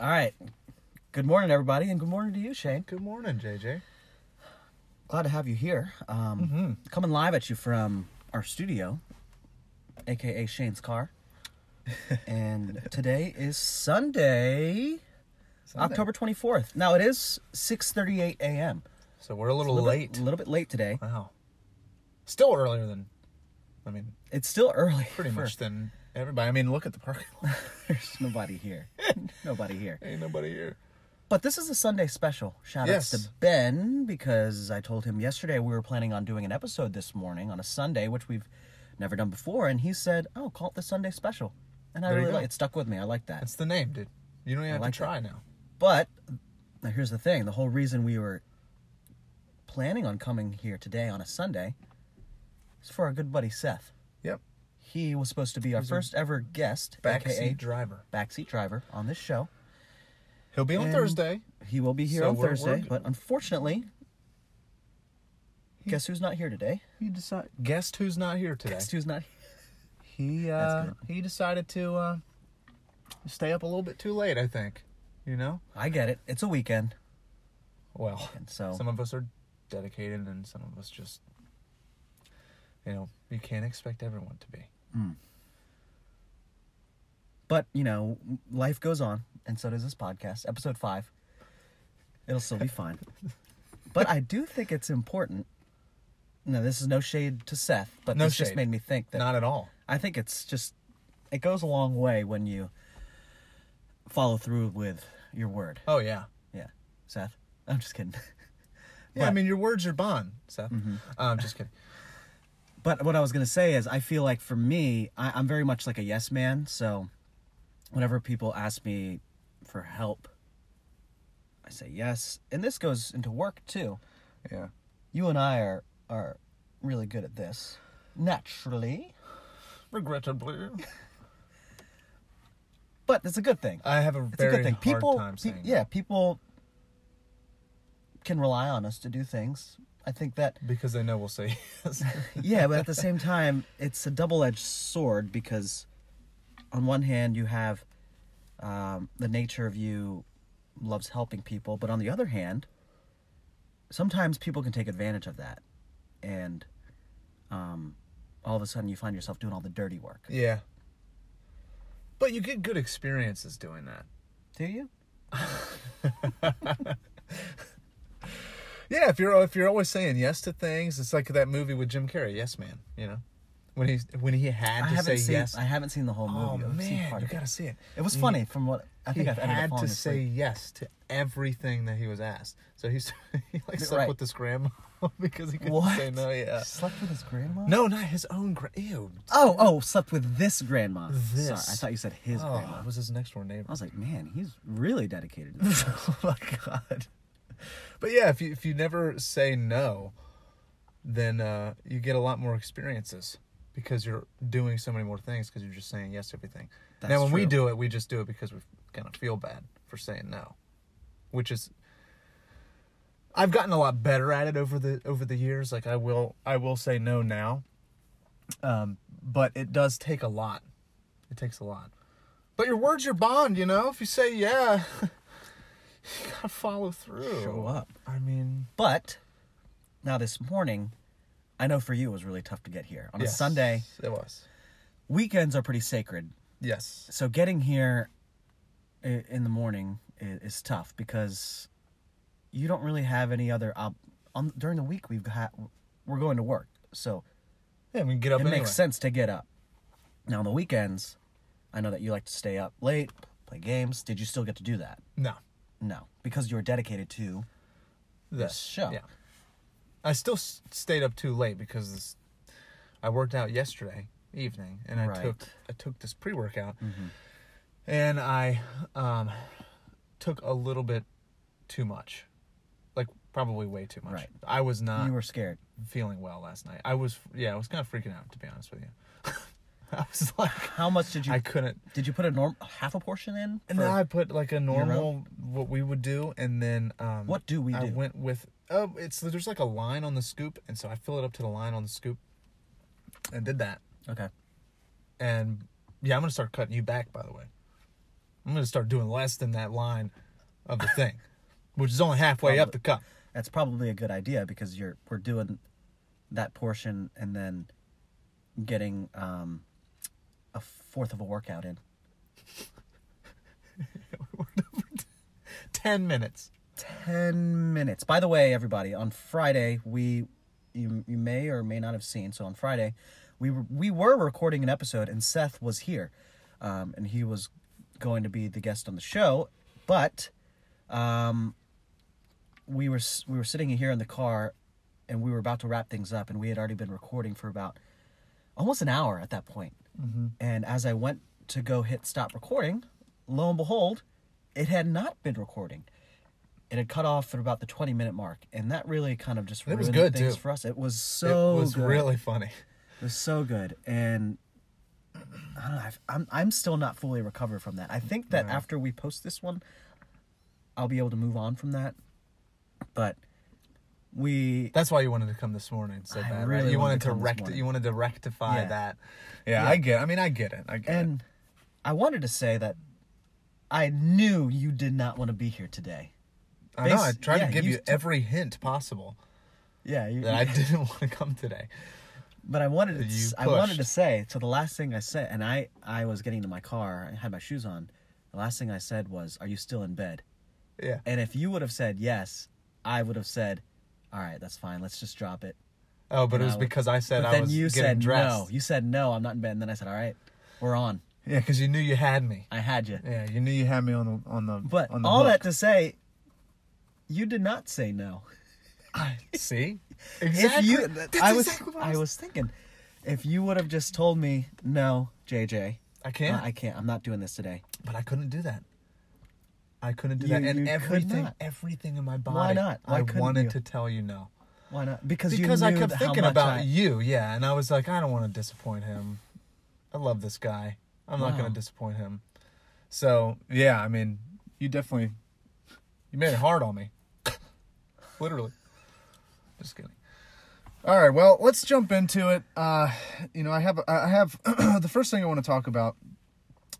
All right. Good morning, everybody, and good morning to you, Shane. Good morning, JJ. Glad to have you here. Um, Mm-hmm. Coming live at you from our studio, aka Shane's car. and today is Sunday, Sunday. October 24th. Now it is 6:38 a.m. So we're a A little, little late. A little bit late today. Wow. Still earlier than, I mean, It's still early. pretty for- much than everybody. I mean, look at the parking lot. There's nobody here. nobody here. Ain't nobody here. But this is a Sunday special. Shout outs Yes. to Ben because I told him yesterday we were planning on doing an episode this morning on a Sunday, which we've never done before, and he said, "Oh, call it the Sunday special," and I There really like it. Stuck with me. I like that. That's the name, dude. You don't even have like to try now. But now here's the thing: the whole reason we were planning on coming here today on a Sunday is for our good buddy Seth. He was supposed to be our He's first ever guest, Backseat aka driver. backseat driver, on this show. He'll be on And- Thursday. He will be here So on we're- Thursday, we're- but unfortunately, He- guess who's not here today? He decide. Guest who's not here today? Guess who's not He uh, he decided to uh, stay up a little bit too late. I think. You know. I get it. It's a weekend, Well, and so some of us are dedicated, and some of us just, you know, you can't expect everyone to be. But you know, life goes on, and so does this podcast. Episode five, it'll still be fine. but I do think it's important. No, this is no shade to Seth, but No this just made me think that Not at all. I think it's just it goes a long way when you follow through with your word. Oh yeah. Yeah, Seth. I'm just kidding. Yeah, I mean your words are bond, Seth. Mm-hmm. Uh, I'm just kidding. But what I was gonna say is, I feel like for me, I, I'm very much like a yes man. So, whenever people ask me for help, I say yes. And this goes into work too. Yeah. You and I are are really good at this, naturally. Regrettably, But it's a good thing. I have a It's very a good thing. hard People, time pe- saying. yeah, people can rely on us to do things. I think that Because they know we'll say yes. yeah, but at the same time, it's a double-edged sword because, on one hand, you have um, the nature of you loves helping people, but on the other hand, sometimes people can take advantage of that, and um, all of a sudden you find yourself doing all the dirty work. yeah. But you get good experiences doing that. Do you? Yeah, if you're if you're always saying yes to things, it's like that movie with Jim Carrey, Yes Man. You know, when he when he had to say seen. yes. I haven't seen the whole movie. oh I've man, you gotta see it. It was He- funny from what I think he I've had to say yes to everything that he was asked. So he's he like slept Right. with his grandma because he couldn't What? say no. Yeah. Slept with his grandma? No, not his own. Gra- Ew. Oh, oh, slept with this grandma. This. Sorry, I thought you said his oh, grandma. it was his next door neighbor. I was like, man, he's really dedicated. To this. oh my god. But yeah, if you if you never say no, then uh, you get a lot more experiences because you're doing so many more things because you're just saying yes to everything. That's now, when we do it, we just do it because we kind of feel bad for saying no, which is. I've gotten a lot better at it over the over the years. Like I will I will say no now, um, but it does take a lot. It takes a lot. But your word's your bond, you know. If you say yeah, you gotta follow through. Show up. I mean, But now this morning, I know for you it was really tough to get here on a Sunday. It was. Weekends are pretty sacred, Yes. so getting here i- in the morning i- is tough because you don't really have any other op- on during the week. We've got we're going to work, so Yeah, we can get up it anyway. makes sense to get up. Now on the weekends, I know that you like to stay up late, play games. Did you still get to do that? No. No, because you were dedicated to This show. Yeah. I still s- stayed up too late because this, I worked out yesterday evening and I Right. took I took this pre workout Mhm. and I um took a little bit too much, like probably way too much. Right. I was not you were scared. feeling well last night. I was yeah, I was kind of freaking out to be honest with you. I was like, How much did you? I couldn't. did you put a norm half a portion in? And then I put like a normal what we would do, and then um, What do we I do? went with oh, it's there's like a line on the scoop, and so I fill it up to the line on the scoop, and did that. okay. And yeah, I'm gonna start cutting you back. By the way, I'm going to start doing less than that line of the thing, which is only halfway up the cup. That's probably a good idea because you're we're doing that portion and then getting um, a fourth of a workout in. 10 minutes. 10 minutes. By the way, everybody, on Friday, we you, you may or may not have seen. So on Friday, we were, we were recording an episode and Seth was here. Um, and he was going to be the guest on the show, but um, we were we were sitting here in the car and we were about to wrap things up and we had already been recording for about almost an hour at that point. Mm-hmm. And as I went to go hit stop recording, lo and behold, it had not been recording. It had cut off at about the 20 minute mark, and that really kind of just It was ruined good, things too. for us. It was so it was good. really funny. It was so good, and I don't know. I've, I'm I'm still not fully recovered from that. I think that No. after we post this one, I'll be able to move on from that. But we That's why you wanted to come this morning so I bad, really right? You wanted to to rect you wanted to rectify Yeah. that. Yeah, Yeah. I get. I mean, I get it. I get it. and I wanted to say that I knew you did not want to be here today. I know. I tried yeah, to give you you every hint possible Yeah, you, that I didn't want to come today. But I wanted to, You I wanted to say so the last thing I said, and I I was getting to my car, I had my shoes on. The last thing I said was, "Are you still in bed?" Yeah. And if you would have said yes, I would have said, "All right, that's fine. Let's just drop it." Oh, but it was I because I said I then was you getting said dressed. no. You said no. I'm not in bed. And then I said, "All right, we're on." Yeah, because you knew you had me. I had you. Yeah, you knew you had me on the on the. But on the all hook. that to say, you did not say no. See, exactly. you, I was, exactly what I was thinking, if you would have just told me no, JJ, I can't. uh, I can't. I'm not doing this today. but I couldn't do that. I couldn't do You- that, and everything, everything in my body. Why not? Why I wanted you? to tell you no Why not? Because, because I kept thinking about I- you. Yeah, and I was like, I don't want to disappoint him. I love this guy. I'm not going to disappoint him. So yeah, I mean, you definitely you made it hard on me. Literally. Just kidding. All right, well, let's jump into it. Uh, you know, I have I have the first thing I want to talk about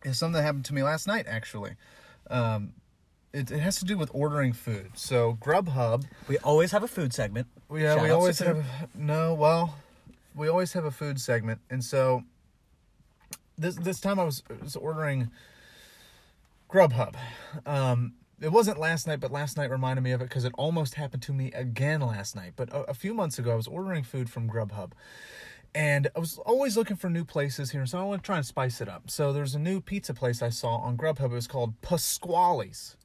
is something that happened to me last night. Actually, um, it, it has to do with ordering food. So Grubhub, We always have a food segment. yeah, Shout we always have no. Well, we always have a food segment, and so this this time I was, was ordering Grubhub. Um, it wasn't last night, but last night reminded me of it because it almost happened to me again last night. But a, a few months ago, I was ordering food from Grubhub, and I was always looking for new places here, so I want to try and spice it up. So there's a new pizza place I saw on Grubhub. It was called Pasquale's.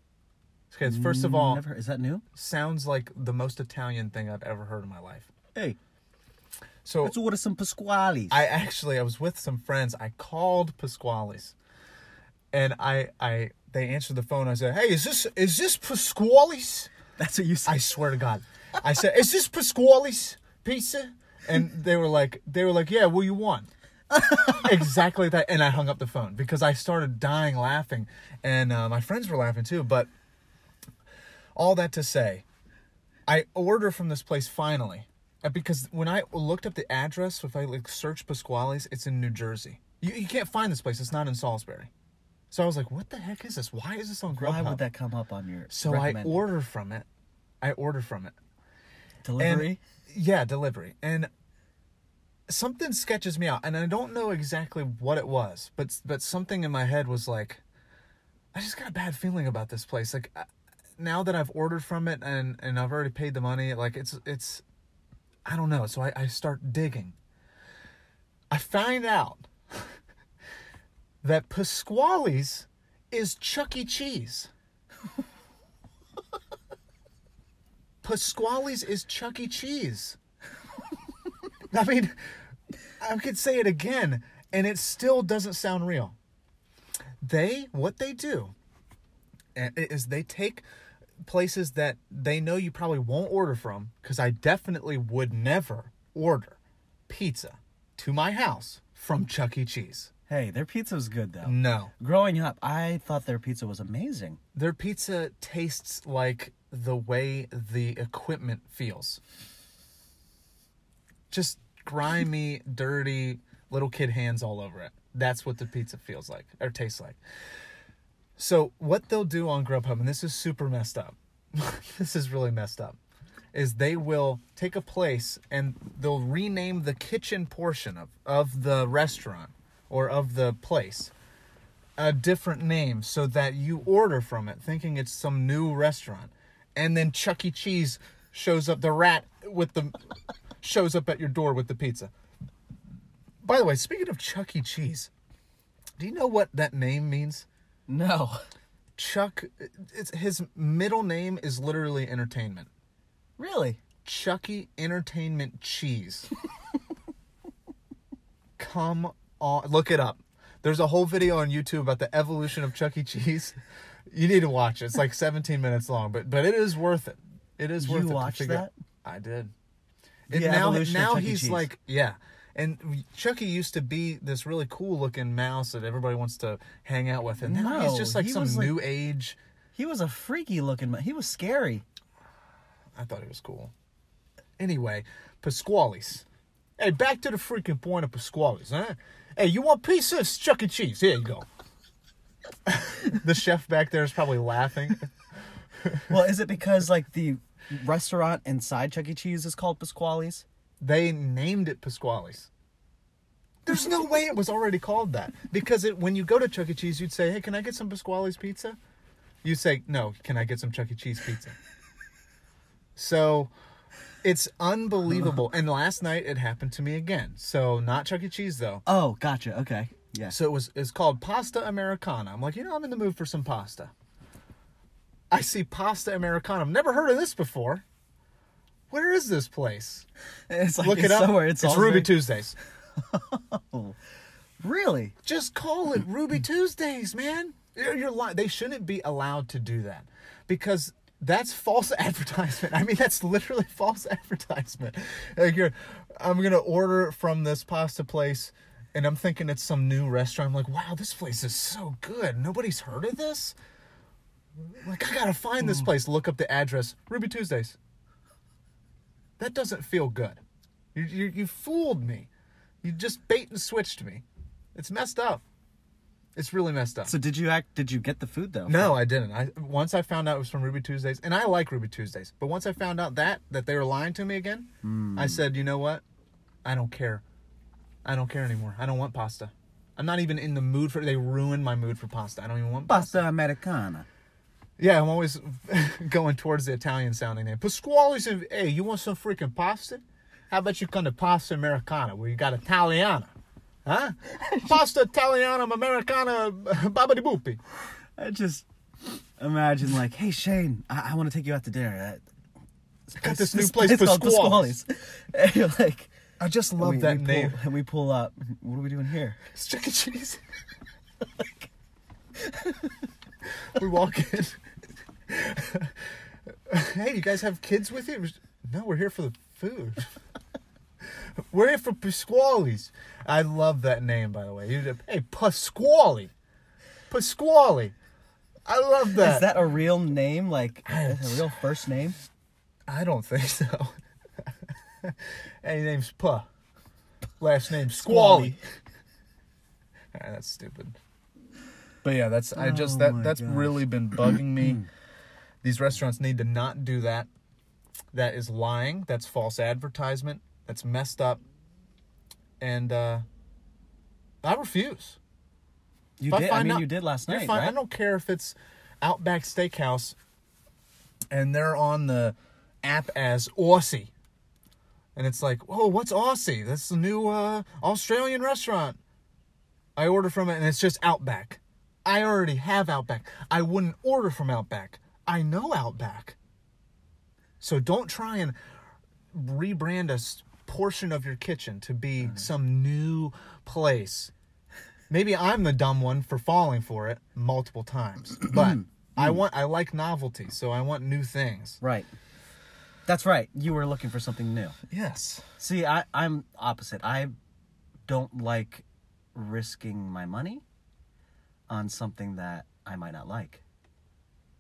Okay, first of all, Never, is that new? sounds like the most Italian thing I've ever heard in my life. Hey, So let's order some Pasquales. I actually I was with some friends. I called Pasquale's, and I I they answered the phone. I said, "Hey, is this is this Pasquale's?" That's what you said. I swear to God, I said, "Is this Pasquale's pizza?" And they were like, they were like, "Yeah, what you want?" exactly that. And I hung up the phone because I started dying laughing, and uh, my friends were laughing too. But all that to say, I order from this place finally, uh, because when I looked up the address, if I like search Pasquale's, it's in New Jersey. You you can't find this place. It's not in Salisbury. So I was like, "What the heck is this? Why is this on Grubhub?" Why would that come up on your So I order from it. I order from it. delivery? And, yeah, delivery. And something sketches me out, and I don't know exactly what it was, but but something in my head was like, I just got a bad feeling about this place. Like uh, now that I've ordered from it and and I've already paid the money, like it's it's, I don't know. So I, I start digging. I find out that Pasquale's is Chuck E. Cheese. Pasquale's is Chuck E. Cheese. I mean, I could say it again, and it still doesn't sound real. They, what they do, eh, is they take places that they know you probably won't order from, because I definitely would never order pizza to my house from Chuck E. Cheese. hey, their pizza was good though. No. Growing up, I thought their pizza was amazing. Their pizza tastes like the way the equipment feels. Just grimy, dirty, little kid hands all over it. That's what the pizza feels like or tastes like. So what they'll do on Grubhub, and this is super messed up. this is really messed up. Is they will take a place and they'll rename the kitchen portion of, of the restaurant or of the place a different name so that you order from it thinking it's some new restaurant. And then Chuck E. Cheese shows up, the rat with the shows up at your door with the pizza. By the way, speaking of Chuck E. Cheese, do you know what that name means? No. Chuck, it's, his middle name is literally entertainment. Really? Chucky Entertainment Cheese. Come on, look it up. There's a whole video on YouTube about the evolution of Chuck E. Cheese. You need to watch it. It's like 17 minutes long, but but it is worth it. It is You worth it. to watched that? I did. The now now he's Cheese. like yeah. And Chucky used to be this really cool looking mouse that everybody wants to hang out with, and now he's just like he some was like- new age. He was a freaky looking man. He was scary. I thought he was cool. Anyway, Pasquale's. Hey, back to the freaking point of Pasquale's, huh? Hey, you want pizza? It's Chuck E. Cheese. Here you go. the chef back there is probably laughing. Well, is it because like the restaurant inside Chuck E. Cheese is called Pasquale's? They named it Pasquale's. There's no way it was already called that. Because it, when you go to Chuck E. Cheese, you'd say, hey, can I get some Pasquale's pizza? You say, no, can I get some Chuck E. Cheese pizza? So it's unbelievable. and last night it happened to me again. So not Chuck E. Cheese though. Oh, gotcha. Okay. Yeah. So it was it's called pasta americana. I'm like, you know, I'm in the mood for some pasta. I see pasta americana. I've never heard of this before. Where is this place? It's like Look it's it up. somewhere. It's, It's, Ruby Ruby Tuesdays. Really? Just call it Ruby Tuesdays, man. You're, you're They shouldn't be allowed to do that because that's false advertisement. I mean, that's literally false advertisement. Like you're, I'm gonna order from this pasta place, and I'm thinking it's some new restaurant. I'm like, wow, this place is so good. Nobody's heard of this. Like, I gotta find this hmm. place. Look up the address. Ruby Tuesdays. That doesn't feel good. You, you, you fooled me. You just bait and switched me. It's messed up. It's really messed up. So did you act? Did you get the food though? No, I didn't. I once I found out it was from Ruby Tuesdays, and I like Ruby Tuesdays. But once I found out that that they were lying to me again, hmm. I said, you know what? I don't care. I don't care anymore. I don't want pasta. I'm not even in the mood for. They ruined my mood for pasta. I don't even want pasta. Pasta Americana. Yeah, I'm always going towards the Italian sounding name. Pasquale's. In, hey, you want some freaking pasta? How about you come to Pasta Americana, where you got Italiana? Huh? Pasta Italiana Americana Babadi Boopy. I just imagine like, hey Shane, I, I want to take you out to dinner. Uh, Got this new place, called Pasquale's. And you're like, I just love we, that we name. Pull, and we pull up. What are we doing here? It's Chuck E. Cheese. we walk in. hey, you guys have kids with you? No, we're here for the food. we're here for Pasquale's. I love that name, by the way. You- Hey, Pasquale. Pasquale. I love that. Is that a real name? Like a real first name? I don't think so. and his name's Puh. Last name Squally. Ah, that's stupid. But yeah, that's I just Oh that that's gosh. really been bugging me. These restaurants need to not do that. That is lying. That's false advertisement. That's messed up. And uh I refuse. You If did. I find mean, out- you did last night, fine. I don't care if it's Outback Steakhouse and they're on the app as Aussie. And it's like, whoa, what's Aussie? That's the new uh, Australian restaurant. I order from it and it's just Outback. I already have Outback. I wouldn't order from Outback. I know Outback. So don't try and rebrand a portion of your kitchen to be mm. some new place. Maybe I'm the dumb one for falling for it multiple times, but I want I like novelty, so I want new things. Right. That's right. You were looking for something new. Yes. See, I, I'm opposite. I don't like risking my money on something that I might not like.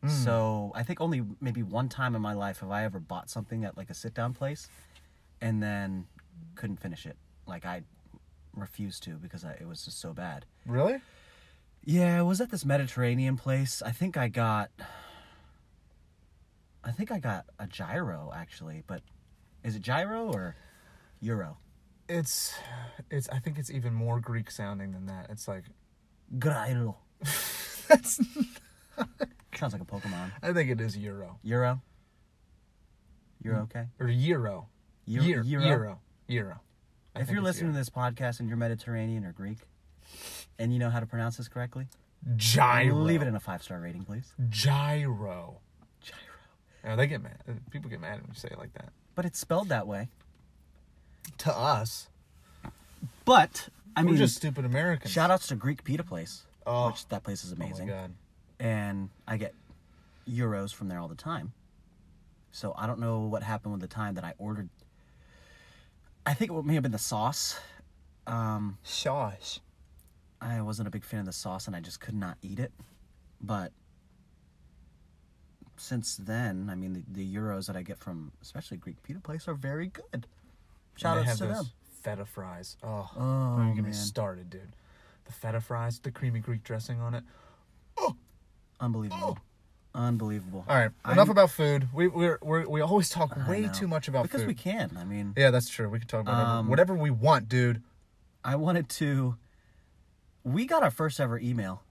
Mm. So I think only maybe one time in my life have I ever bought something at like a sit down place and then couldn't finish it. Like I refused to because I, it was just so bad. Really? Yeah, it was at this Mediterranean place. I think I got. I think I got a gyro actually, but is it gyro or euro? It's, it's. I think it's even more Greek sounding than that. It's like Gyro. that's. Sounds like a Pokemon. I think it is euro Euro. You're mm-hmm. okay. or euro. Euro- Euro. Euro? Euro. Euro. If you're listening to this podcast and you're Mediterranean or Greek, and you know how to pronounce this correctly, gyro, leave it in a five star rating, please. gyro. Gyro. Yeah, they get mad. Uh, people get mad when you say it like that. But it's spelled that way. To us, But I we're mean, just stupid Americans. shout outs to Greek Pita Place, Oh. which that place is amazing. Oh my god. And I get euros from there all the time. So I don't know what happened with the time that I ordered. I think it may have been the sauce. Um, Sauce. I wasn't a big fan of the sauce, and I just could not eat it. But since then, I mean, the, the euros that I get from especially Greek Pita Place are very good. Shout outs to them. Feta fries. Oh, Oh, don't get me started, dude. The feta fries, the creamy Greek dressing on it. Unbelievable. Unbelievable. All right, I'm- enough about food. We we're, we're, we always talk I way know. too much about food. because food. we can. I mean, Yeah, that's true. We can talk about whatever, Um, whatever we want, dude. I wanted to. We got our first ever email.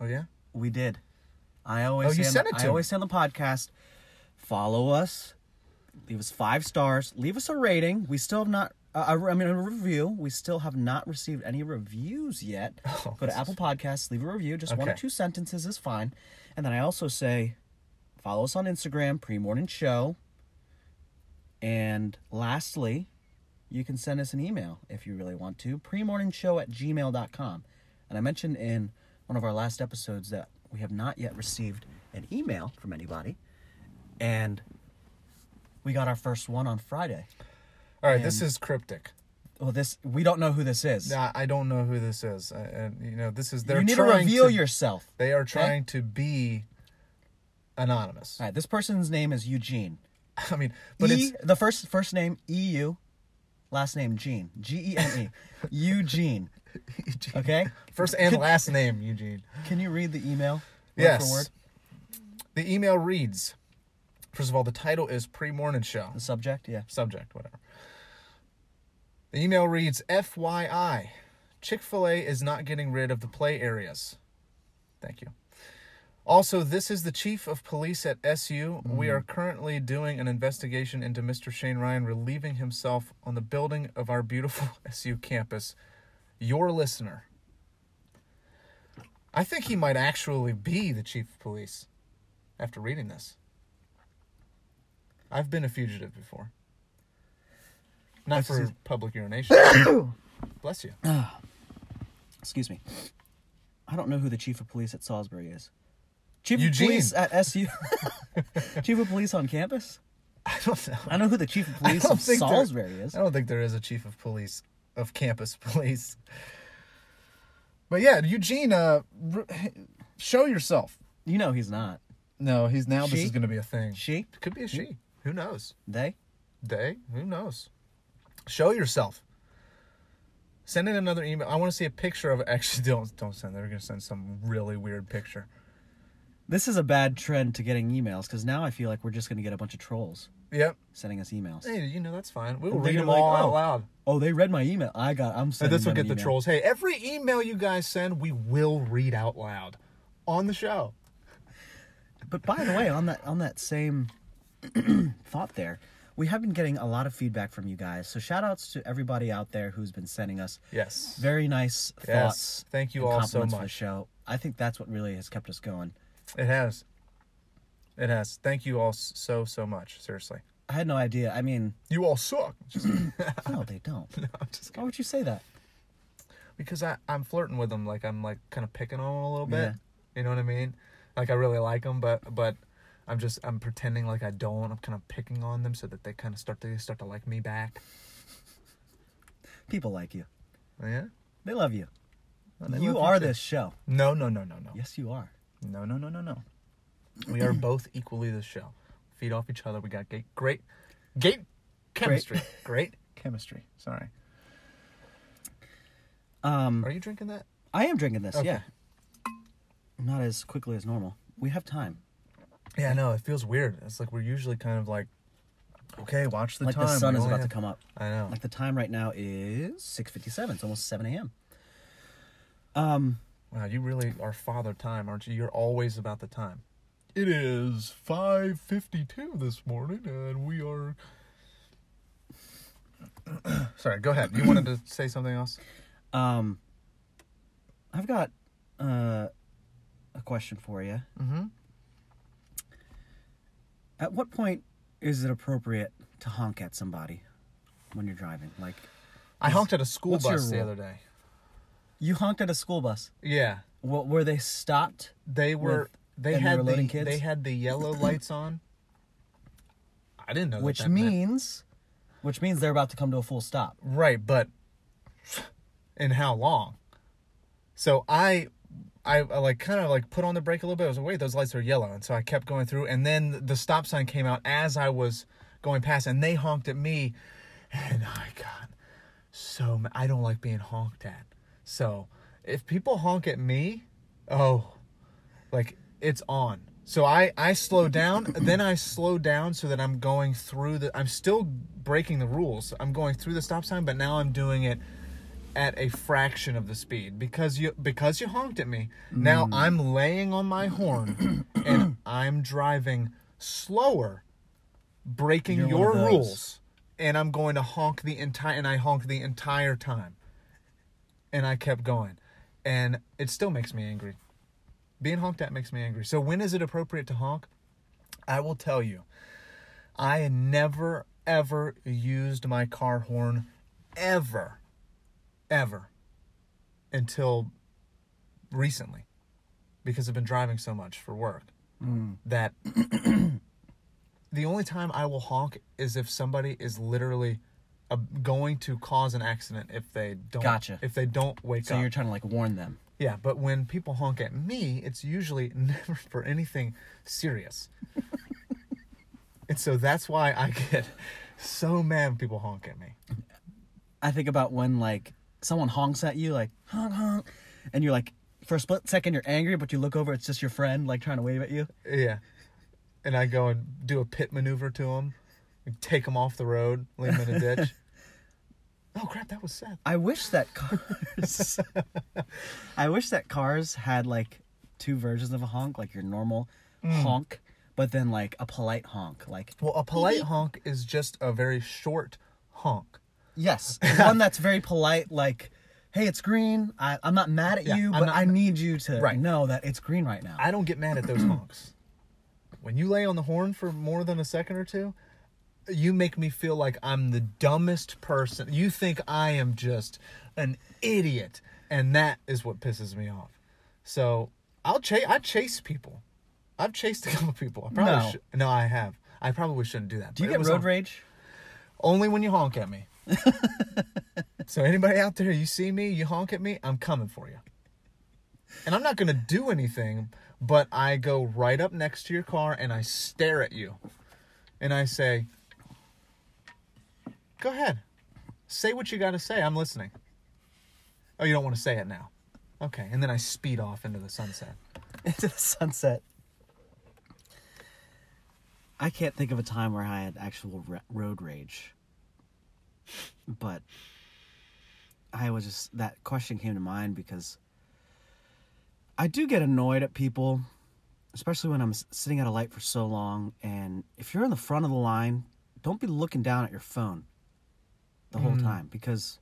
Oh yeah. We did. I always Oh, you sent it I always say on the podcast, follow us, leave us five stars, leave us a rating. We still have not. Uh, I mean, a review. We still have not received any reviews yet. Oh, Go to Apple Podcasts, leave a review. Just one or two sentences is fine. And then I also say, follow us on Instagram, Pre Morning Show. And lastly, you can send us an email if you really want to, premorningshow at gmail.com. And I mentioned in one of our last episodes that we have not yet received an email from anybody. And we got our first one on Friday. All right, this is cryptic. Well, this we don't know who this is. Nah, I don't know who this is, and you know this is they're you need to reveal to, yourself. They are trying to be anonymous. All right, this person's name is Eugene. I mean, but e, it's the first first name E U, last name Gene. G E N E. Eugene. Okay? first and last name Eugene. Can you read the email? Word Yes. For word? The email reads First of all, the title is Pre Morning Show. The subject, yeah. Subject, whatever. The email reads FYI, Chick fil A is not getting rid of the play areas. Thank you. Also, this is the chief of police at SU. We mm-hmm. are currently doing an investigation into Mr. Shane Ryan relieving himself on the building of our beautiful SU campus. Your listener. I think he might actually be the chief of police after reading this. I've been a fugitive before. Not for public urination. Bless you. Excuse me. I don't know who the chief of police at Salisbury is. Chief Eugene. of police at SU. chief of police on campus? I don't know. I know who the chief of police of Salisbury is. I don't think there is a chief of police of campus police. But yeah, Eugene, uh, show yourself. You know he's not. No, he's now. This is going to be a thing. She? Could be a she. Who knows? They? They? Who knows? Show yourself. Send in another email. I want to see a picture of. Actually, don't don't send. They're going to send some really weird picture. This is a bad trend to getting emails because now I feel like we're just going to get a bunch of trolls Yep. sending us emails. Hey, you know that's fine. We'll They're read them like, all out "Oh, loud. Oh, they read my email. I got. I'm And sending. this will them get an the email. trolls. Hey, every email you guys send, we will read out loud on the show. But by the way, on that on that same thought there, we have been getting a lot of feedback from you guys. So shout outs to everybody out there who's been sending us Yes. very nice Yes. thoughts. Thank you all so compliments for the show. I think that's what really has kept us going. It has. It has. Thank you all so so much. Seriously. I had no idea. I mean, You all suck. No, they don't. no, I'm just Why would you say that? because I I'm flirting with them. Like I'm like kind of picking on them a little bit. Yeah. You know what I mean? Like I really like them, but but I'm just I'm pretending like I don't. I'm kind of picking on them so that they kind of start to start to like me back. People like you. Yeah. They love you. Well, they you love are too. this show. No no no no no. Yes, you are. No, no, no, no, no. We are both equally the show. Feed off each other. We got great, great, great chemistry. Great, chemistry. Sorry. Um, Are you drinking that? I am drinking this. Okay. Yeah. Not as quickly as normal. We have time. Yeah, I know. It feels weird. It's like we're usually kind of like, okay, watch the like time. the sun we is about to come up. I know. Like the time right now is six fifty seven. It's almost seven a.m. Um, Wow, you really are father time, aren't you? You're always about the time. It is 5:52 this morning and we are Sorry, go ahead. You wanted to say something else? um, I've got uh, a question for you. Mm-hmm. At what point is it appropriate to honk at somebody when you're driving? Like, I honked at a school bus the other day. you honked at a school bus. Yeah, Wh- were they stopped? they were. With- they had the kids? they had the yellow lights on. I didn't know. which that meant- means, which means they're about to come to a full stop. right, but in how long? So I, I, I like kind of like put on the brake a little bit. I was like, wait, those lights are yellow, and so I kept going through, and then the stop sign came out as I was going past, and they honked at me, and I got so I don't like being honked at. So if people honk at me, oh, like it's on. So I I slow down, then I slow down so that I'm going through the. I'm still breaking the rules. I'm going through the stop sign, but now I'm doing it at a fraction of the speed because you because you honked at me. Now I'm laying on my horn and I'm driving slower, breaking You're your rules, and I'm going to honk the entire and I honk the entire time. And I kept going. And it still makes me angry. Being honked at makes me angry. So when is it appropriate to honk? I will tell you. I never ever used my car horn ever ever until recently because I've been driving so much for work that the only time I will honk is if somebody is literally uh, going to cause an accident if they don't Gotcha. if they don't wake So up. So you're trying to like warn them. Yeah, but when people honk at me, it's usually never for anything serious. and so that's why I get so mad when people honk at me. I think about when like someone honks at you, like honk honk, and you're like, for a split second you're angry, but you look over, it's just your friend like trying to wave at you. Yeah. And I go and do a pit maneuver to them, take him off the road, leave him in a ditch. oh crap, that was Seth. I wish that cars, I wish that cars had like two versions of a honk, like your normal mm. honk, but then like a polite honk, like Well, a polite honk is just a very short honk. Yes, one that's very polite, like. Hey, it's green. I, I'm not mad at Yeah, you, I'm but not- I need you to Right. know that it's green right now. I don't get mad at those honks. When you lay on the horn for more than a second or two, you make me feel like I'm the dumbest person. You think I am just an idiot, and that is what pisses me off. So I'll chase. I chase people. I've chased a couple people. I probably No. should. No, I have. I probably shouldn't do that. Do you but it get was road on- rage? Only when you honk at me. so anybody out there, you see me, you honk at me, I'm coming for you. And I'm not gonna do anything, but I go right up next to your car and I stare at you, and I say, "Go ahead, say what you got to say. I'm listening." Oh, you don't want to say it now? Okay, and then I speed off into the sunset. into the sunset. I can't think of a time where I had actual road rage. But I was just that question came to mind because I do get annoyed at people, especially when I'm sitting at a light for so long. And if you're in the front of the line, don't be looking down at your phone the whole mm. time because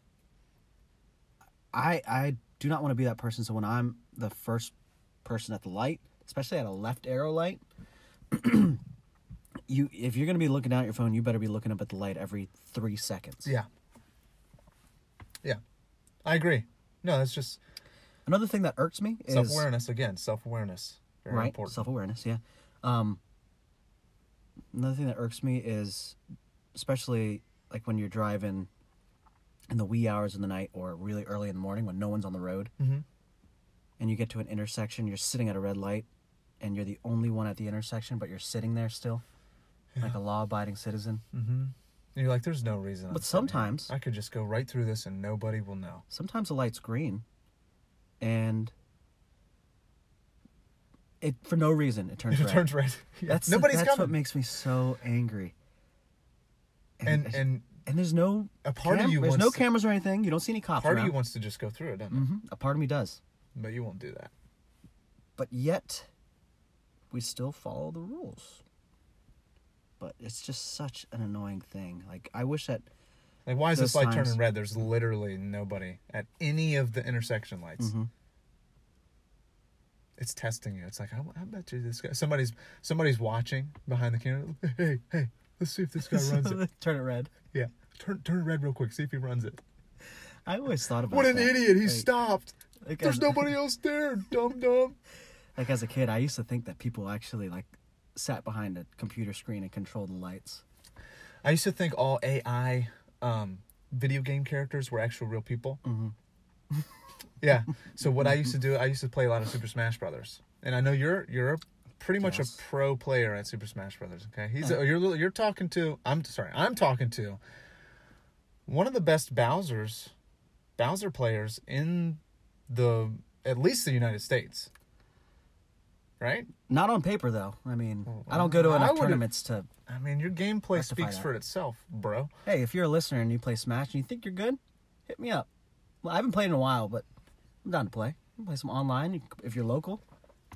I I do not want to be that person. So when I'm the first person at the light, especially at a left arrow light, you if you're gonna be looking down at your phone, you better be looking up at the light every three seconds. Yeah. Yeah, I agree. No, that's just Another thing that irks me is self awareness again. Self awareness, very right important. self awareness. Yeah. Um, another thing that irks me is, especially like when you're driving in the wee hours of the night or really early in the morning when no one's on the road, Mhm. and you get to an intersection, you're sitting at a red light, and you're the only one at the intersection, but you're sitting there still, like a law-abiding citizen. Mm-hmm. You're like, there's no reason. I'm But sometimes- I could just go right through this and nobody will know. Sometimes the light's green, and it for no reason it turns red. It red. turns red. Yeah. That's Nobody's that's what makes me so angry. and and and there's no a part of you there's no to- cameras or anything. You don't see any cops part of around. you wants to just go through it, doesn't hmm A part of me does. But you won't do that. but yet we still follow the rules. But it's just such an annoying thing. Like I wish that Like, why is this light times- turning red? There's literally nobody at any of the intersection lights. Mhm. It's testing you. It's like, I, I bet you this guy. Somebody's somebody's watching behind the camera. Hey, hey, let's see if this guy runs it. turn it red. Yeah, turn turn it red real quick. See if he runs it. I always thought about What an that. idiot! He Like- stopped. like There's nobody else there. Dumb dumb. Like as a kid, I used to think that people actually like sat behind a computer screen and controlled the lights. I used to think all AI um, video game characters were actual real people. Mm-hmm. yeah. So what I used to do, I used to play a lot of Super Smash Brothers, and I know you're you're pretty much Yes. a pro player at Super Smash Brothers. Okay, he's a, you're you're talking to. I'm sorry, I'm talking to one of the best Bowser's Bowser players in the at least the United States. Right? Not on paper though. I mean, I don't go to enough tournaments to. I mean, your gameplay speaks that. for itself, bro. Hey, if you're a listener and you play Smash and you think you're good, hit me up. Well, I haven't played in a while, but I'm down to play. You can play some online if you're local.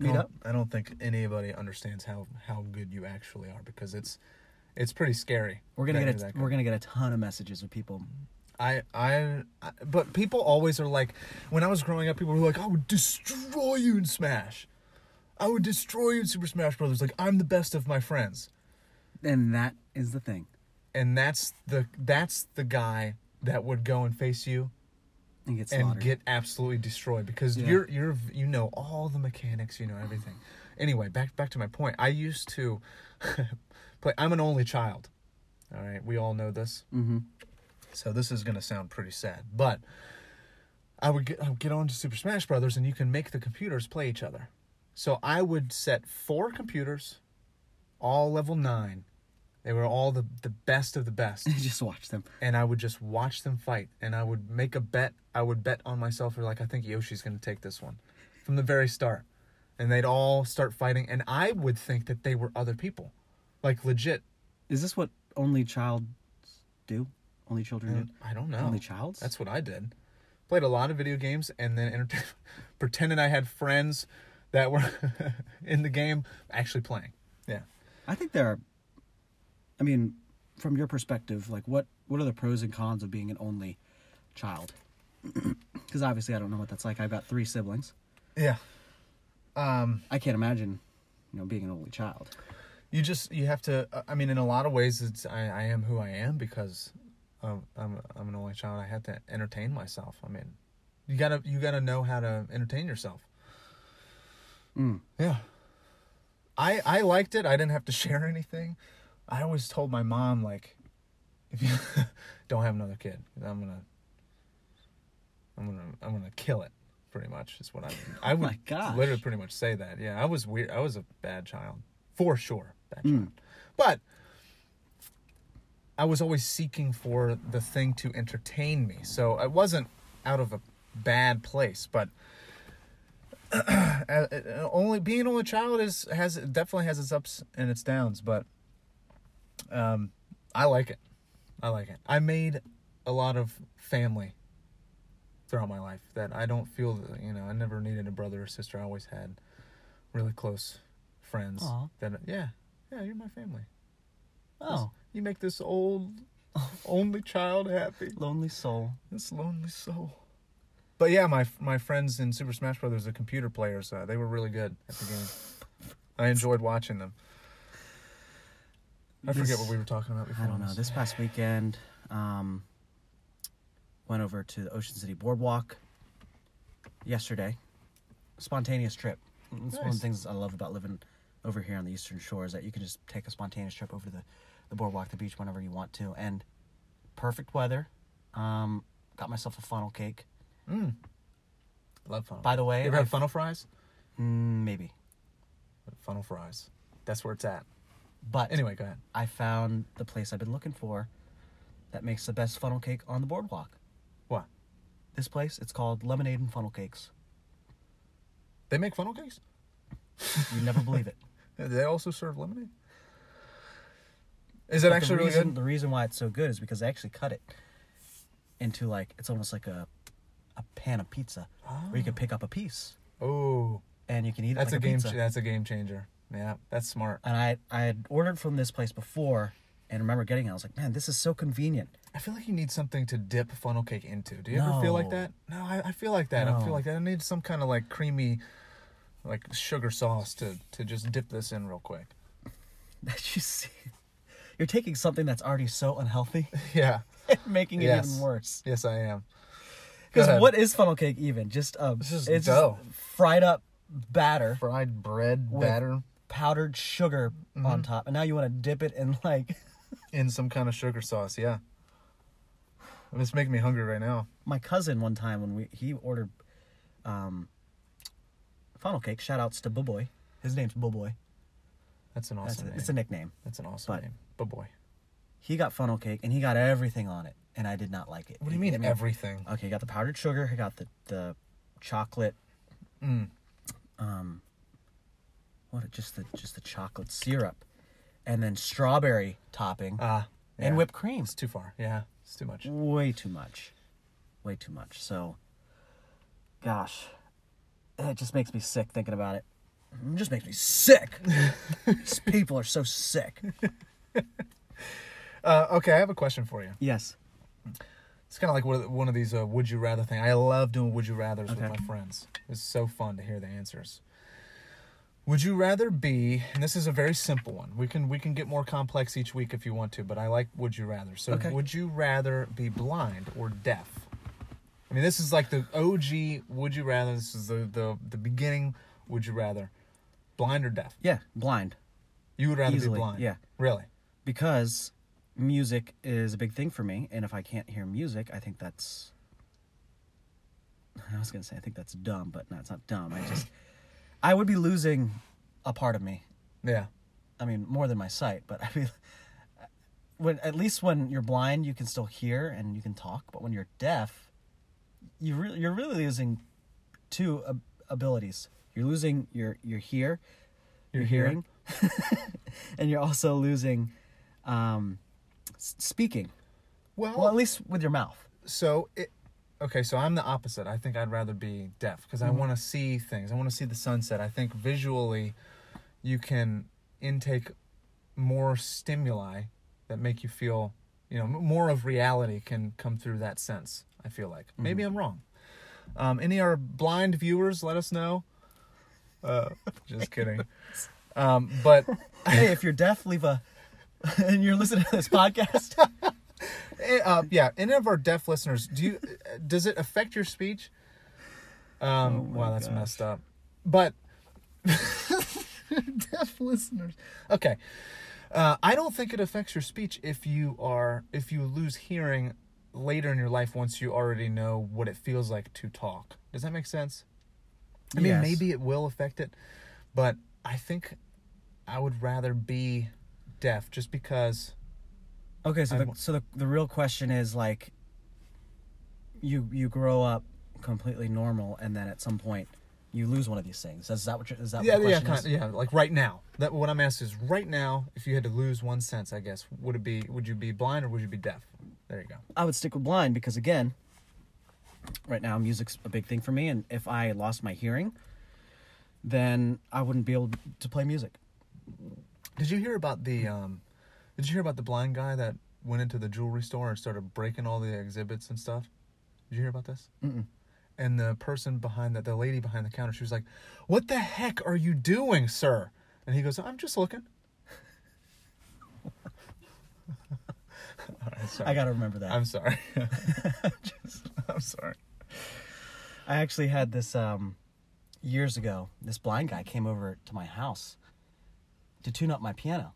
Meet up. I don't think anybody understands how how good you actually are because it's it's pretty scary. We're gonna get a, we're gonna get a ton of messages of people. I, I I but people always are like when I was growing up people were like I would destroy you in Smash. I would destroy you in Super Smash Brothers like I'm the best of my friends. And that is the thing. And that's the that's the guy that would go and face you And get and get absolutely destroyed because Yeah. you're you're you know all the mechanics, you know everything. Anyway, back back to my point. I used to play. I'm an only child. All right, we all know this. mm-hmm. So this is gonna sound pretty sad, but I would get I would get on to Super Smash Brothers, and you can make the computers play each other. So I would set four computers, all level nine. They were all the the best of the best Just watch them. and I would just watch them fight, and I would make a bet. I would bet on myself, or like I think Yoshi's going to take this one, from the very start, and they'd all start fighting, and I would think that they were other people, like legit. Is this what only child do? Only children do? Mm, I don't know. Only childs? That's what I did. Played a lot of video games, and then entertain, pretending I had friends that were in the game actually playing. Yeah. I think there are. I mean, from your perspective, like what what are the pros and cons of being an only child? Because obviously, I don't know what that's like. I've got three siblings. Yeah. Um. I can't imagine, you know, being an only child. you just you have to i mean in a lot of ways it's i, I am who i am because um, I'm, I'm an only child i had to entertain myself i mean you gotta you gotta know how to entertain yourself Mm. yeah. I i liked it. I didn't have to share anything. I always told my mom like if you don't have another kid i'm gonna i'm gonna i'm gonna kill it pretty much is what i i would my gosh. literally pretty much say that yeah. I was weird i was a bad child for sure bad Mm. child. But i was always seeking for the thing to entertain me. So i wasn't out of a bad place but only being an only child is has definitely has its ups and its downs but um i like it i like it i made a lot of family throughout my life that i don't feel that, you know i never needed a brother or sister i always had really close friends Aw. that yeah yeah you're my family Oh, you make this old only child happy lonely soul. this lonely soul. But yeah, my my friends in Super Smash Brothers, the computer players, uh, they were really good at the game. I enjoyed watching them. I forget what we were talking about before. I don't know. This past weekend, um, went over to the Ocean City Boardwalk. Yesterday, spontaneous trip. It's one of the things I love about living over here on the Eastern Shore is that you can just take a spontaneous trip over to the, the boardwalk, the beach, whenever you want to, and perfect weather. Um, got myself a funnel cake. Mm. Love funnel. By the way, you ever had I've- funnel fries? Mm, maybe, Funnel fries. That's where it's at. but Anyway, go ahead. I found the place I've been looking for that makes the best funnel cake on the boardwalk. What? This place, it's called Lemonade and Funnel Cakes. They make funnel cakes. You never believe it. They also serve lemonade. Is it But actually the really good? The reason why it's so good is because they actually cut it into like it's almost like a a pan of pizza where you can pick up a piece Oh, and you can eat that's like a game. ch- That's a game changer. Yeah, that's smart. and I I had ordered from this place before and remember getting it. I was like, man, this is so convenient. I feel like you need something to dip funnel cake into. Do you ever feel like that? No, I, I feel like that. I feel like that. I need some kind of like creamy, like sugar sauce to to just dip this in real quick. That you see, you're taking something that's already so unhealthy Yeah. and making it Yes. even worse. Yes, I am. Because what is funnel cake even? Just um, This is it's dough. fried up batter, fried bread With- batter powdered sugar Mm-hmm. on top, and now you want to dip it in like in some kind of sugar sauce? Yeah. It's making me hungry right now. my cousin one time when we he ordered um funnel cake. Shout outs to Boboy. His name's Boboy. That's an That's awesome a, name. it's a nickname. That's an awesome but- name. But boy, He got funnel cake and he got everything on it, and I did not like it. what do you mean I everything? Okay, he got the powdered sugar. I got the the chocolate. Mm. Um, what? Just the just the chocolate syrup, and then strawberry topping Ah, and yeah. whipped cream. It's too far. Yeah, it's too much. Way too much. Way too much. So, gosh, it just makes me sick thinking about it. It just makes me sick. These people are so sick. Uh, okay, I have a question for you. Yes. It's kind of like one of, these uh, would you rather thing. I love doing would you rather's Okay. with my friends. It's so fun to hear the answers. Would you rather be? And this is a very simple one. We can we can get more complex each week if you want to, but I like would you rather. So Okay. would you rather be blind or deaf? I mean, this is like the OG would you rather. This is the the the beginning. Would you rather blind or deaf? Yeah, blind. You would rather Easily, be blind. yeah. Really? Because music is a big thing for me, and if I can't hear music, I think that's. I was gonna say I think that's dumb, but no, it's not dumb. I just, I would be losing a part of me. Yeah. I mean, more than my sight, but I mean, when at least when you're blind, you can still hear and you can talk. But when you're deaf, you re- you're really losing two ab- abilities. You're losing your your hear, your Your hearing, and you're also losing um, speaking. Well, Well, at least with your mouth. so it okay so i'm the opposite. I think i'd rather be deaf because i want to see things. I want to see the sunset. I think visually you can intake more stimuli that make you feel you know more of reality can come through that sense i feel like. Maybe i'm wrong. Um, any of our blind viewers let us know. Uh, just kidding. Um, but hey, if you're deaf, leave a. and you're listening to this podcast. Uh, yeah, any of our deaf listeners, do you does it affect your speech? Um, Oh wow, that's gosh. messed up. But deaf listeners, okay. Uh, I don't think it affects your speech if you are if you lose hearing later in your life once you already know what it feels like to talk. Does that make sense? I mean, maybe it will affect it, but I think I would rather be deaf just because. Okay, so the, so the the real question is like, you you grow up completely normal, and then at some point, you lose one of these things. Is that what you're, is that yeah, what yeah, kind is? yeah. Like right now. That what I'm asking is right now. If you had to lose one sense, I guess would it be? Would you be blind or would you be deaf? There you go. I would stick with blind because again, right now music's a big thing for me, and if I lost my hearing, then I wouldn't be able to play music. Did you hear about the? um Did you hear about the blind guy that went into the jewelry store and started breaking all the exhibits and stuff? Did you hear about this? Mm-mm. And the person behind the the lady behind the counter, she was like, "What the heck are you doing, sir?" And he goes, "I'm just looking." All right, sorry. I gotta remember that. I'm sorry. Just- I'm sorry. I actually had this um, years ago. This blind guy came over to my house to tune up my piano.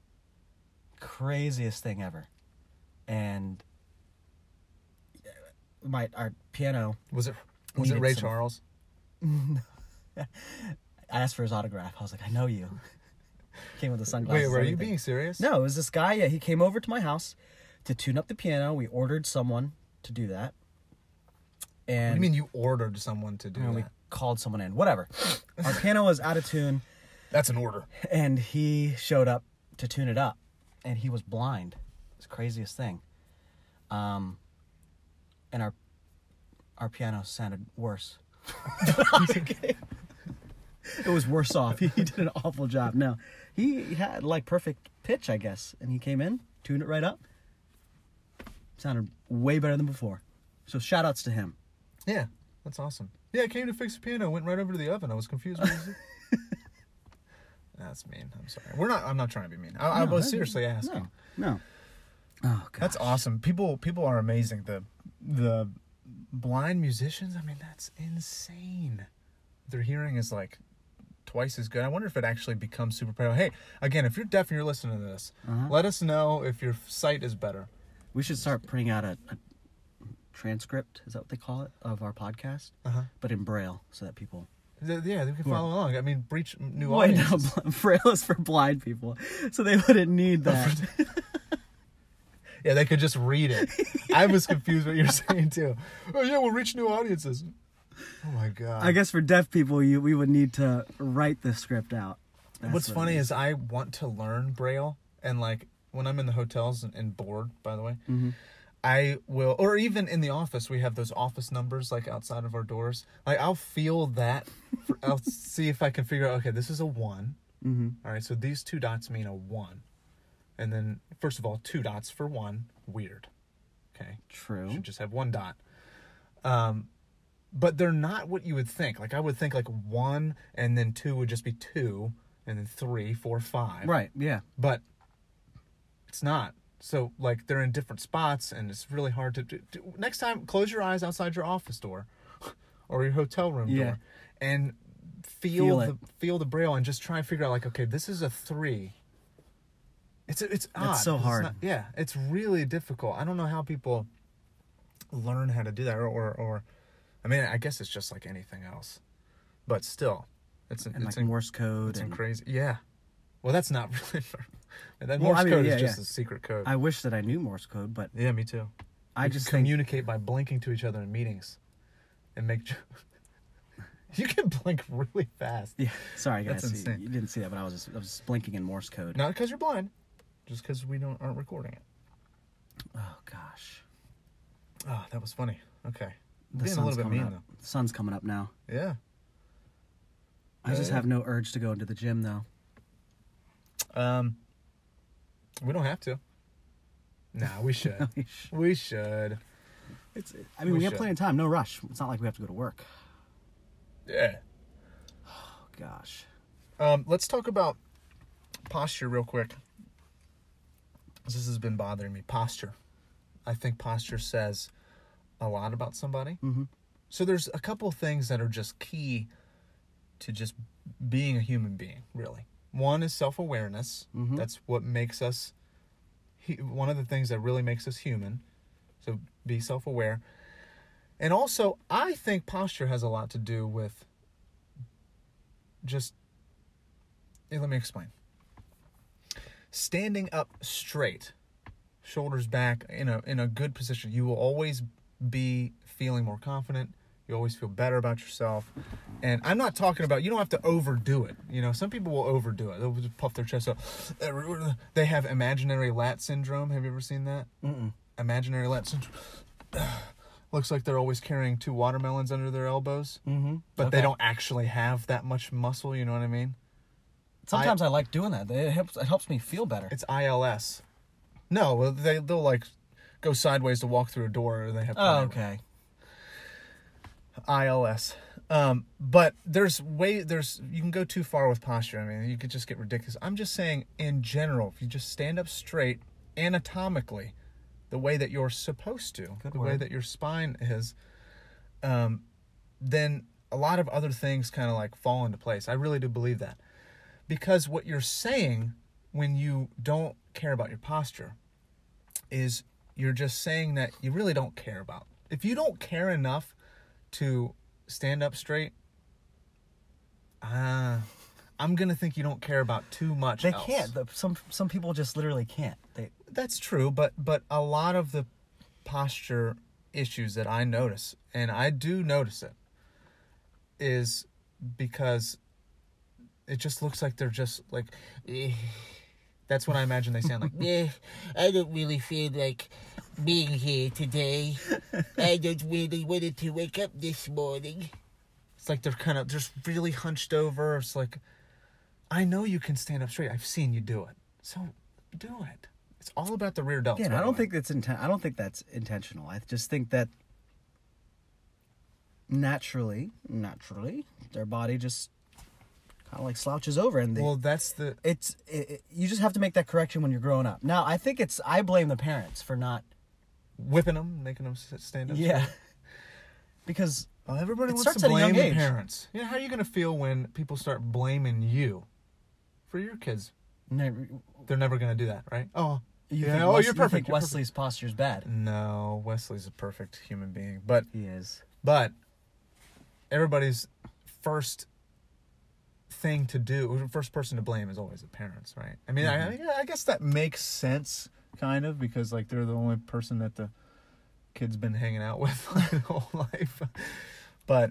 Craziest thing ever, and my our piano. Was it was it Ray some- Charles? I asked for his autograph. I was like, I know you. Came with the sunglasses. Wait, were you being serious? No, it was this guy. Yeah, he came over to my house to tune up the piano. We ordered someone to do that. What And do you mean you ordered someone to do you know, we called someone in. Whatever. Our piano was out of tune, That's an order. and he showed up to tune it up, and he was blind. It's the craziest thing. Um, and our our piano sounded worse. it was worse off. He did an awful job. No, he had like perfect pitch, I guess, and he came in, tuned it right up. Sounded way better than before. So shout outs to him. Yeah, that's awesome. Yeah, I came to fix the piano. Went right over to the oven. I was confused. What is it? that's mean. I'm sorry. We're not. I'm not trying to be mean. I, I was seriously asking. No, no. Oh god. That's awesome. People people are amazing. The the blind musicians, I mean, that's insane. Their hearing is like twice as good. I wonder if it actually becomes super powerful. Hey, again, if you're deaf and you're listening to this, Uh-huh. let us know if your sight is better. We should start printing out a, a transcript. Is that what they call it of our podcast? Uh-huh. But in braille, so that people. Yeah, they can follow along. I mean, breach new Wait, no, audiences. bl- braille is for blind people, so they wouldn't need that. Yeah, they could just read it. I was confused what you're saying too. Oh yeah, we'll reach new audiences. Oh my god. I guess for deaf people, you we would need to write the script out. That's What's what funny is I want to learn Braille, and like when I'm in the hotels and, and bored, by the way, Mm-hmm. I will, or even in the office, we have those office numbers like outside of our doors. Like I'll feel that. For, I'll see if I can figure out. Okay, this is a one. Mm-hmm. All right, so these two dots mean a one, and then first of all, two dots for one, weird. Okay, True. should just have one dot. Um, but they're not what you would think. Like I would think like one and then two would just be two, and then three, four, five. Right. Yeah. But it's not. So like they're in different spots, and it's really hard to. do. Next time, close your eyes outside your office door, or your hotel room Yeah. door, and feel, Feel the it. feel the braille, and just try and figure out like, okay, this is a three. It's it's odd. so 'cause it's hard. not- yeah, it's really difficult. I don't know how people learn how to do that, or or, or I mean, I guess it's just like anything else, but still, it's And it's like in- Morse code. it's And crazy. Yeah. Well, that's not really. Well, Morse I mean, code yeah, is just yeah. a secret code. I wish that I knew Morse code, but yeah, me too. I We just can think communicate by blinking to each other in meetings, and make. you can blink really fast. Yeah. Sorry, guys. That's You- insane. You didn't see that, but I was just, I was just blinking in Morse code. Not because you're blind, just because we don't aren't recording it. Oh gosh. Oh, that was funny. Okay. The Being sun's little bit coming mean up. The sun's coming up now. Yeah. I just Yeah. have no urge to go into the gym though. Um. We don't have to. Nah, we should. We sh- we should. it's. I mean, We we, have should. plenty of time. No rush. It's not like we have to go to work. Yeah. Oh gosh. Um, let's talk about posture real quick. This has been bothering me. Posture. I think posture says a lot about somebody. Mm-hmm. So there's a couple things that are just key to just being a human being, really. One is self awareness. Mhm. That's what makes us, one of the things that really makes us human. So be self aware. And also, I think posture has a lot to do with just Hey, let me explain. Standing up straight, shoulders back in a in a good position, you will always be feeling more confident. You always feel better about yourself. And I'm not talking about you don't have to overdo it. You know, some people will overdo it. They'll just puff their chest up. They have imaginary lat syndrome. Have you ever seen that? Mm-mm. Imaginary lat syndrome. Looks like they're always carrying two watermelons under their elbows, Mm-hmm. but they don't actually have that much muscle. You know what I mean? Sometimes I, like doing that. It helps. It helps me feel better. It's ILS. No, they they'll like go sideways to walk through a door. Or they have. Oh, okay. ILS. Um, but there's way there's you can go too far with posture. I mean, you could just get ridiculous. I'm just saying in general, if you just stand up straight anatomically, the way that you're supposed to, Good the way that your spine is, um, then a lot of other things kind of like fall into place. I really do believe that. Because what you're saying when you don't care about your posture is you're just saying that you really don't care about. If you don't care enough to stand up straight, uh, I'm gonna think you don't care about too much. They else. can't. The, some some people just literally can't. They That's true, but but a lot of the posture issues that I notice, and I do notice it, is because it just looks like they're just like eh. that's what I imagine they sound like. Eh, I don't really feel like being here today. I don't really wanted to wake up this morning. It's like they're kind of just really hunched over. It's like I know you can stand up straight. I've seen you do it. So do it. It's all about the rear delts. Again, by I don't think that's inten- I don't think that's intentional. I just think that naturally, naturally, their body just kind of like slouches over, and they, Well, that's the it's it, it- you just have to make that correction when you're growing up. Now, I think it's I blame the parents for not. Whipping them, making them stand up. Yeah. Because Well, everybody It wants to at a young blame the parents. Yeah, how are you going to feel when people start blaming you for your kids? ne- They're never going to do that, right? Oh, you yeah. oh, Wes- you're you perfect. think you're perfect. Posture's bad. No, Wesley's a perfect human being, but He is. but everybody's first thing to do, first person to blame is always the parents, right? I mean, I, mm-hmm. I guess that makes sense, kind of, because like they're the only person that the kid's been hanging out with their whole life. But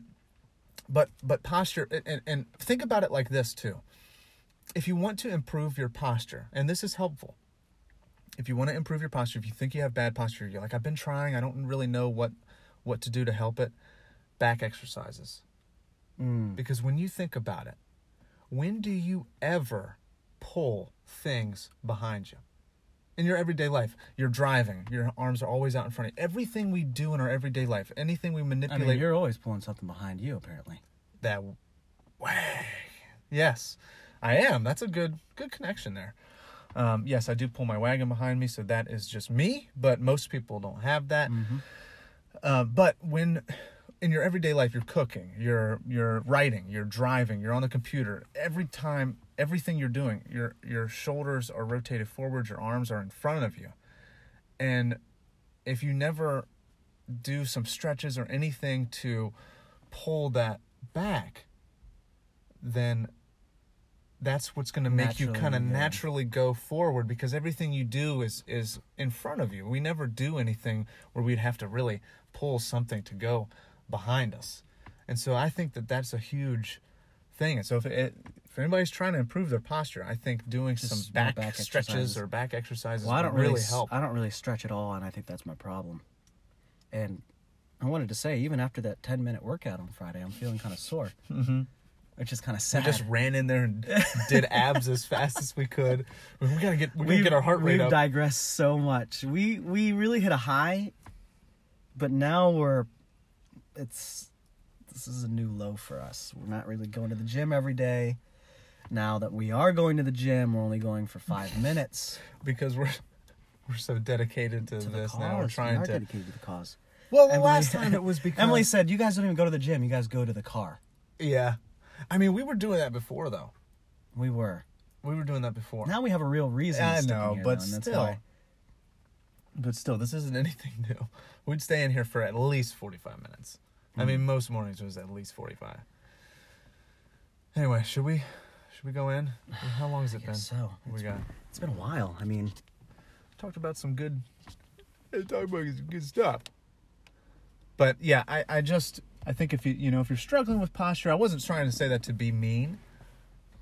but but posture and- and, and think about it like this too. If you want to improve your posture, and this is helpful, if you want to improve your posture, if you think you have bad posture, you're like, I've been trying, I don't really know what what to do to help it. Back exercises. Mm. Because when you think about it, when do you ever pull things behind you? In your everyday life, you're driving, your arms are always out in front of you. Everything we do in our everyday life, anything we I manipulate, mean, you're always pulling something behind you, apparently. that way. Yes, I am. That's a good good connection there. Um, yes, I do pull my wagon behind me, so that is just me. But most people don't have that. Uh, but when in your everyday life, you're cooking, you're you're writing, you're driving, you're on the computer. Every time, everything you're doing, your your shoulders are rotated forward, your arms are in front of you, and if you never do some stretches or anything to pull that back, then that's what's going to make you kind of yeah. naturally go forward because everything you do is is in front of you. We never do anything where we'd have to really pull something to go behind us. And so I think that that's a huge thing. And so if it, if anybody's trying to improve their posture, I think doing Just some back, back stretches or back exercises Well, I don't really, really help. I don't really stretch at all, and I think that's my problem. And I wanted to say, even after that 10 minute workout on Friday, I'm feeling kind of sore, mm-hmm. which is kind of We sad. just ran in there and did abs as fast as we could. We gotta get we gotta get our heart rate we've up. digressed so much. We we really hit a high, but now we're it's this is a new low for us. We're not really going to the gym every day. Now that we are going to the gym, we're only going for five minutes. because we're we're so dedicated to, To the this cause. now. We're we trying are to. dedicated to the cause. Well, the Emily- last time it was because Emily said, "You guys don't even go to the gym. You guys go to the car." Yeah, I mean, we were doing that before though. We were. We were doing that before. Now we have a real reason. I to stick in know, here, but though, still. why. But still, this isn't anything new. We'd stay in here for at least forty-five minutes. I Hmm. mean, most mornings was at least forty-five. Anyway, should we should we go in? How long has it been? so. We It's, got it's been a while. I mean, talked about some good talked about some good stuff. But yeah, I, I just I think if you you know if you're struggling with posture, I wasn't trying to say that to be mean,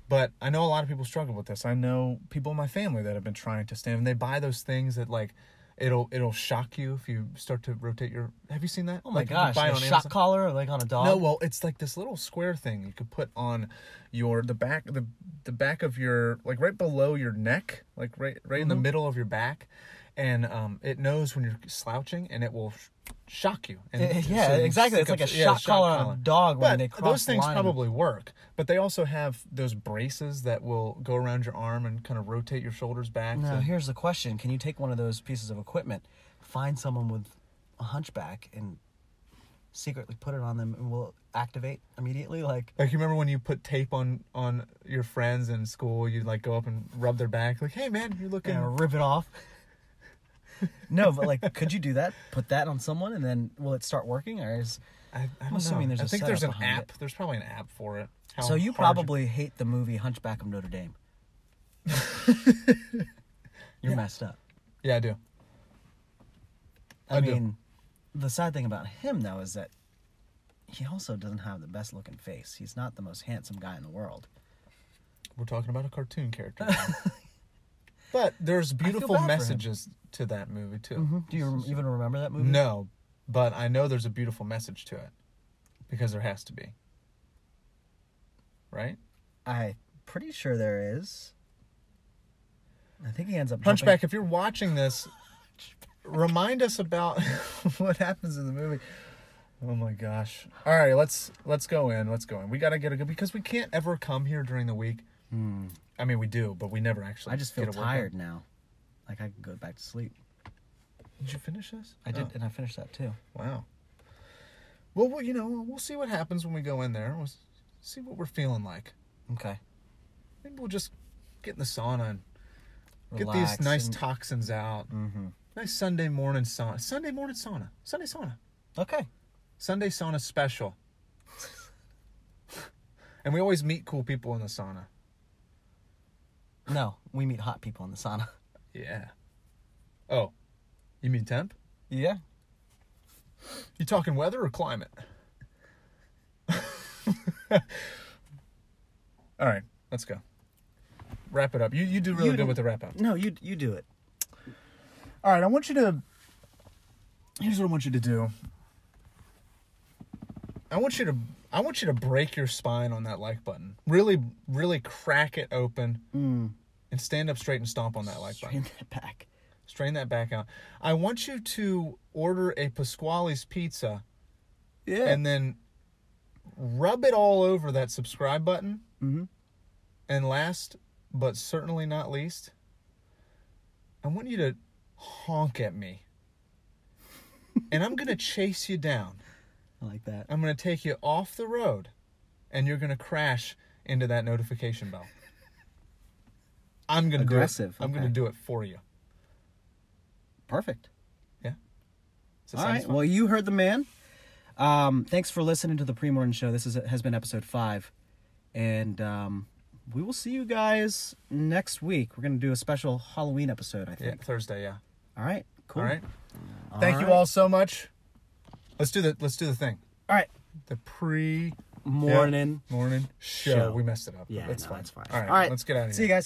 but I know a lot of people struggle with this. I know people in my family that have been trying to stand and they buy those things that like it'll it'll shock you if you start to rotate your have you seen that? oh my Like, gosh, buy a shock Amazon? collar, like on a dog. No, well, it's like this little square thing you could put on your the back the the back of your like right below your neck, like right right in the Mm-hmm. middle of your back, and um, it knows when you're slouching and it will shock you. And Eh, so yeah, you exactly. It's like up- a yeah, shock collar on a dog when But they cross those things probably work, but they also have those braces that will go around your arm and kind of rotate your shoulders back. Now, to- here's the question: Can you take one of those pieces of equipment, find someone with a hunchback, and secretly put it on them, and will activate immediately? Like, Like you remember when you put tape on on your friends in school, you'd like go up and rub their back, like, "Hey man, you're looking." and rip it off. No, but like, could you do that? Put that on someone, and then will it start working, or is I, I don't assuming know. there's I think there's an app. it. There's probably an app for it. How so? You probably hate the movie Hunchback of Notre Dame. You're Yeah. messed up. Yeah, I do. I, I do. mean, the sad thing about him though is that he also doesn't have the best looking face. He's not the most handsome guy in the world. We're talking about a cartoon character. but there's beautiful bad for him. messages to that movie too. Mm-hmm. Do you rem- even remember that movie? No, but I know there's a beautiful message to it because there has to be. Right? I pretty sure there is. I think he ends up Hunchback, jumping- if you're watching this, remind us about what happens in the movie. Oh my gosh. All right, let's let's go in. Let's go in. We got to get a good because we can't ever come here during the week. Hmm. I mean, we do, but we never actually. I just feel tired now. Like I could go back to sleep. Did you finish this? I did, Oh. and I finished that too. Wow. Well, well, you know, we'll see what happens when we go in there. We'll s- see what we're feeling like. Okay. Maybe we'll just get in the sauna and get these nice toxins out. Mm-hmm. Nice Sunday morning sauna. Sunday morning sauna. Sunday sauna. Okay. Sunday sauna special. and we always meet cool people in the sauna. No, we meet hot people in the sauna. Yeah. Oh, you mean temp? Yeah. You talking weather or climate? All right, let's go. Wrap it up. You you do really You good do- with the wrap up. No, you you do it. All right, I want you to. Here's what I want you to do. I want you to I want you to break your spine on that like button. Really, really crack it open Mm. and stand up straight and stomp on that like Strain button. Strain that back. Strain that back out. I want you to order a Pasquale's pizza Yeah. and then rub it all over that subscribe button. Mhm. And last but certainly not least, I want you to honk at me. and I'm going to chase you down. I like that. I'm going to take you off the road and you're going to crash into that notification bell. I'm going to do it. Aggressive, I'm going to do it for you. Perfect. Yeah. that All fun? Well, you heard the man. Um, thanks for listening to the pre-morning show. This is has been episode five, and um, we will see you guys next week. We're gonna do a special Halloween episode. I yeah, think. Thursday, yeah. All right. Cool. All right. All Thank you all so much. Let's do the let's do the thing. All right. The pre Morning. morning show. Show. We messed it up. Yeah, That's no, fine. it's fine. All right, All right. let's get out of here. See you guys.